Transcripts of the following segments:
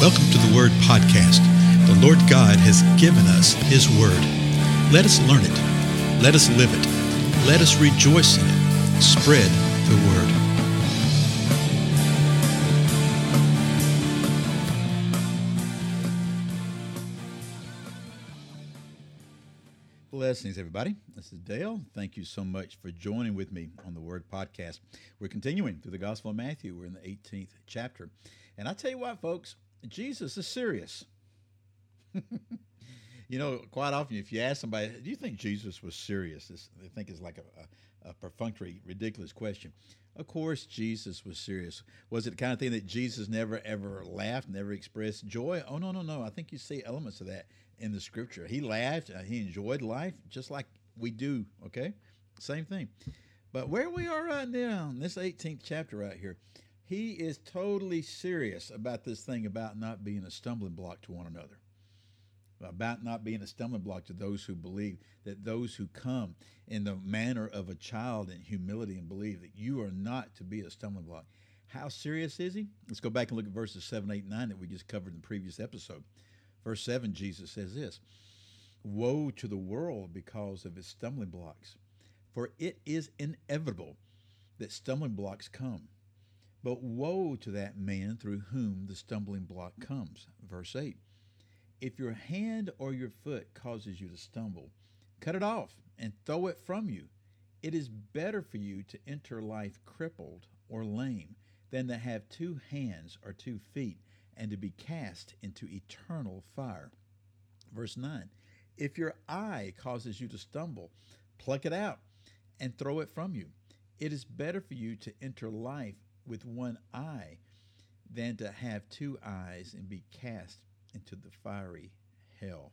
Welcome to the Word Podcast. The Lord God has given us His Word. Let us learn it. Let us live it. Let us rejoice in it. Spread the Word. Blessings, everybody. This is Dale. Thank you so much for joining with me on the Word Podcast. We're continuing through the Gospel of Matthew. We're in the 18th chapter. And I tell you what, folks, Jesus is serious. you know, quite often, if you ask somebody, do you think Jesus was serious? This, they think it's like a, a, a perfunctory, ridiculous question. Of course, Jesus was serious. Was it the kind of thing that Jesus never ever laughed, never expressed joy? Oh, no, no, no. I think you see elements of that in the scripture. He laughed, uh, he enjoyed life just like we do, okay? Same thing. But where we are right now, in this 18th chapter right here, he is totally serious about this thing about not being a stumbling block to one another, about not being a stumbling block to those who believe, that those who come in the manner of a child in humility and believe that you are not to be a stumbling block. How serious is he? Let's go back and look at verses 7, 8, 9 that we just covered in the previous episode. Verse 7, Jesus says this Woe to the world because of its stumbling blocks, for it is inevitable that stumbling blocks come. But woe to that man through whom the stumbling block comes. Verse 8 If your hand or your foot causes you to stumble, cut it off and throw it from you. It is better for you to enter life crippled or lame than to have two hands or two feet and to be cast into eternal fire. Verse 9 If your eye causes you to stumble, pluck it out and throw it from you. It is better for you to enter life with one eye than to have two eyes and be cast into the fiery hell.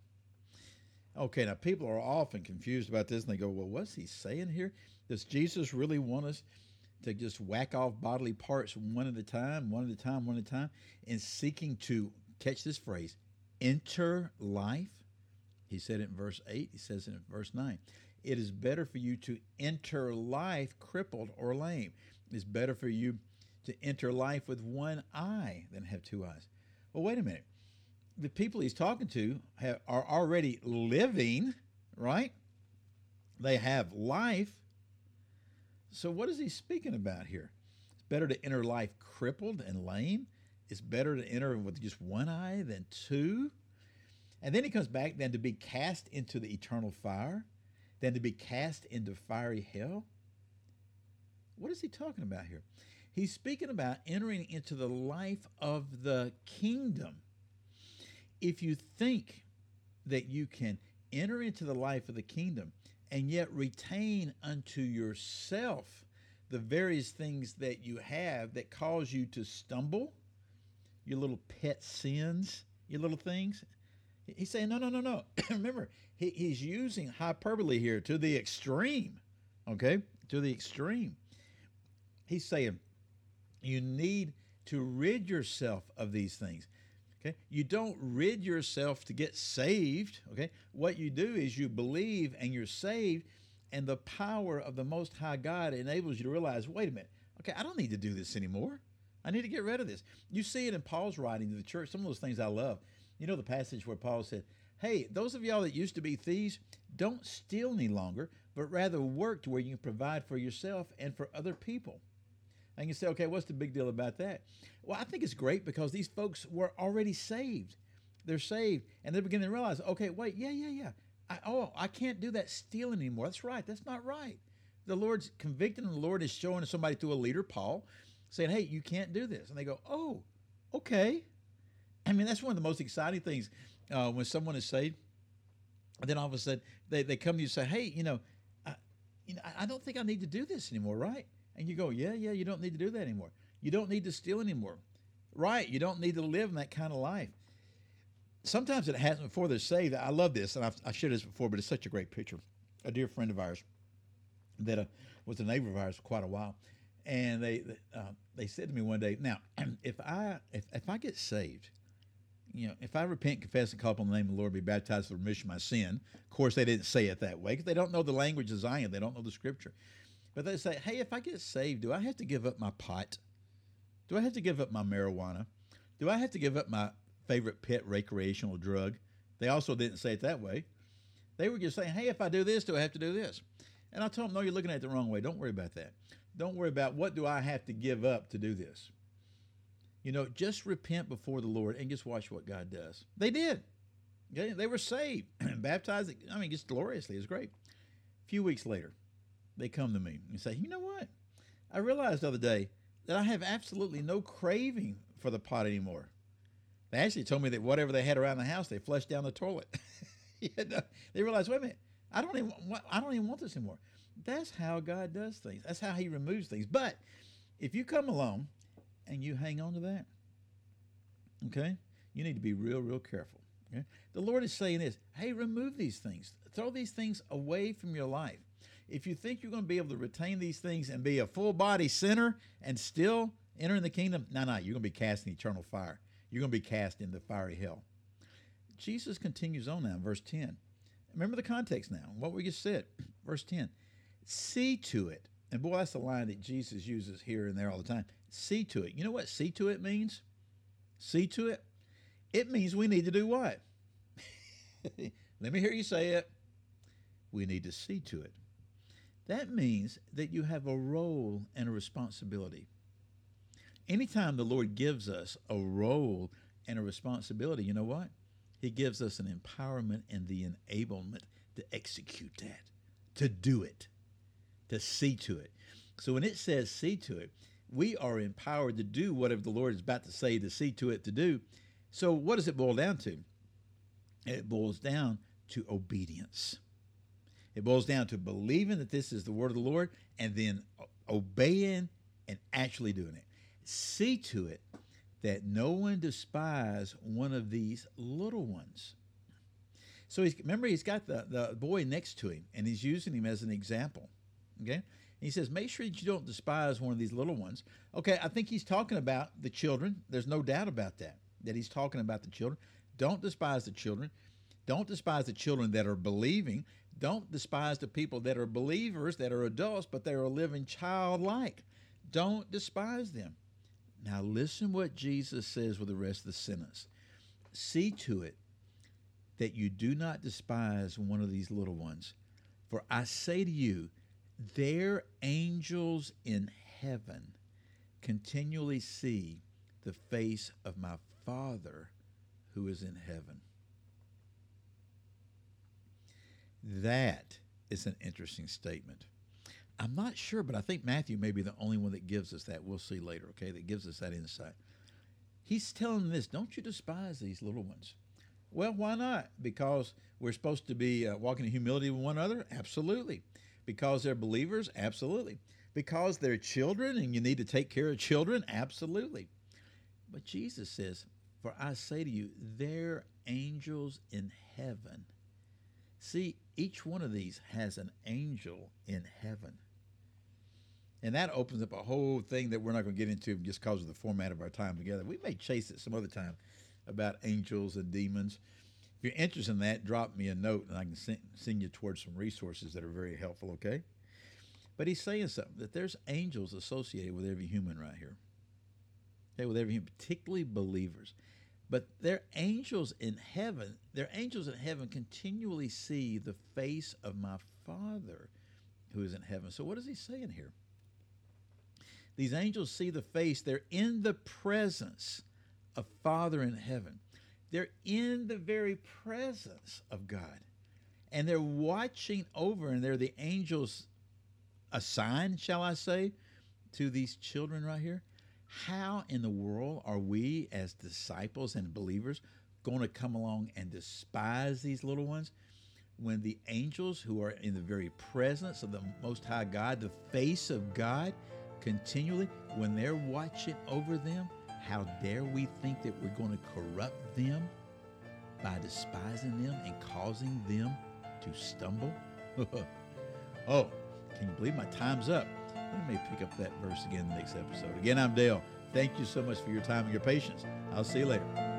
Okay, now people are often confused about this and they go, well, what's he saying here? Does Jesus really want us to just whack off bodily parts one at a time, one at a time, one at a time, and seeking to catch this phrase, enter life? He said it in verse 8, he says it in verse 9. It is better for you to enter life crippled or lame. It's better for you to enter life with one eye than have two eyes. Well, wait a minute. The people he's talking to have, are already living, right? They have life. So, what is he speaking about here? It's better to enter life crippled and lame. It's better to enter with just one eye than two. And then he comes back, then to be cast into the eternal fire, than to be cast into fiery hell. What is he talking about here? He's speaking about entering into the life of the kingdom. If you think that you can enter into the life of the kingdom and yet retain unto yourself the various things that you have that cause you to stumble, your little pet sins, your little things, he's saying, no, no, no, no. Remember, he, he's using hyperbole here to the extreme, okay? To the extreme. He's saying, you need to rid yourself of these things. Okay? You don't rid yourself to get saved. Okay? What you do is you believe and you're saved, and the power of the Most High God enables you to realize wait a minute, okay, I don't need to do this anymore. I need to get rid of this. You see it in Paul's writing to the church, some of those things I love. You know the passage where Paul said, Hey, those of y'all that used to be thieves, don't steal any longer, but rather work to where you can provide for yourself and for other people. And you say, okay, what's the big deal about that? Well, I think it's great because these folks were already saved. They're saved, and they're beginning to realize, okay, wait, yeah, yeah, yeah. I, oh, I can't do that stealing anymore. That's right. That's not right. The Lord's convicting, and the Lord is showing somebody through a leader, Paul, saying, hey, you can't do this. And they go, oh, okay. I mean, that's one of the most exciting things uh, when someone is saved. And then all of a sudden, they, they come to you and say, hey, you know, I, you know, I don't think I need to do this anymore, right? And you go, yeah, yeah, you don't need to do that anymore. You don't need to steal anymore. Right. You don't need to live in that kind of life. Sometimes it happens before they're saved. I love this, and I've, I've shared this before, but it's such a great picture. A dear friend of ours that uh, was a neighbor of ours for quite a while, and they uh, they said to me one day, "Now, if I if, if I get saved, you know, if I repent, confess, and call upon the name of the Lord, be baptized for remission of my sin." Of course, they didn't say it that way because they don't know the language of Zion. They don't know the Scripture. But they say, hey, if I get saved, do I have to give up my pot? Do I have to give up my marijuana? Do I have to give up my favorite pet recreational drug. They also didn't say it that way. They were just saying, hey, if I do this, do I have to do this? And I told them, no, you're looking at it the wrong way. Don't worry about that. Don't worry about what do I have to give up to do this. You know, just repent before the Lord and just watch what God does. They did. They were saved, and baptized. I mean, just gloriously. It's great. A few weeks later, they come to me and say, you know what? I realized the other day that I have absolutely no craving for the pot anymore. They actually told me that whatever they had around the house, they flushed down the toilet. they realized, wait a minute, I don't even want, I don't even want this anymore. That's how God does things. That's how He removes things. But if you come along and you hang on to that, okay, you need to be real, real careful. Okay? The Lord is saying this hey, remove these things, throw these things away from your life. If you think you're going to be able to retain these things and be a full body sinner and still enter in the kingdom, no, no, you're going to be cast in eternal fire. You're going to be cast into fiery hell. Jesus continues on now in verse 10. Remember the context now, what we just said. Verse 10 See to it. And boy, that's the line that Jesus uses here and there all the time. See to it. You know what see to it means? See to it? It means we need to do what? Let me hear you say it. We need to see to it. That means that you have a role and a responsibility. Anytime the Lord gives us a role and a responsibility, you know what? He gives us an empowerment and the enablement to execute that, to do it, to see to it. So when it says see to it, we are empowered to do whatever the Lord is about to say to see to it to do. So what does it boil down to? It boils down to obedience. It boils down to believing that this is the word of the Lord and then obeying and actually doing it. See to it that no one despise one of these little ones. So he's remember he's got the, the boy next to him and he's using him as an example. Okay? He says, make sure that you don't despise one of these little ones. Okay, I think he's talking about the children. There's no doubt about that, that he's talking about the children. Don't despise the children. Don't despise the children that are believing. Don't despise the people that are believers, that are adults, but they are living childlike. Don't despise them. Now, listen what Jesus says with the rest of the sentence. See to it that you do not despise one of these little ones. For I say to you, their angels in heaven continually see the face of my Father who is in heaven. That is an interesting statement. I'm not sure, but I think Matthew may be the only one that gives us that. We'll see later, okay, that gives us that insight. He's telling this don't you despise these little ones? Well, why not? Because we're supposed to be uh, walking in humility with one another? Absolutely. Because their believers? Absolutely. Because they're children and you need to take care of children? Absolutely. But Jesus says, For I say to you, they're angels in heaven. See, each one of these has an angel in heaven. And that opens up a whole thing that we're not going to get into just because of the format of our time together. We may chase it some other time about angels and demons. If you're interested in that, drop me a note and I can send, you towards some resources that are very helpful, okay? But he's saying something that there's angels associated with every human right here. Okay, with every human, particularly believers. But their angels in heaven. Their angels in heaven continually see the face of my Father who is in heaven. So what is he saying here? These angels see the face, they're in the presence of Father in heaven. They're in the very presence of God. And they're watching over, and they're the angels assigned, shall I say, to these children right here. How in the world are we, as disciples and believers, going to come along and despise these little ones when the angels who are in the very presence of the Most High God, the face of God, continually, when they're watching over them, how dare we think that we're going to corrupt them by despising them and causing them to stumble? oh, can you believe my time's up? We may pick up that verse again in the next episode. Again, I'm Dale. Thank you so much for your time and your patience. I'll see you later.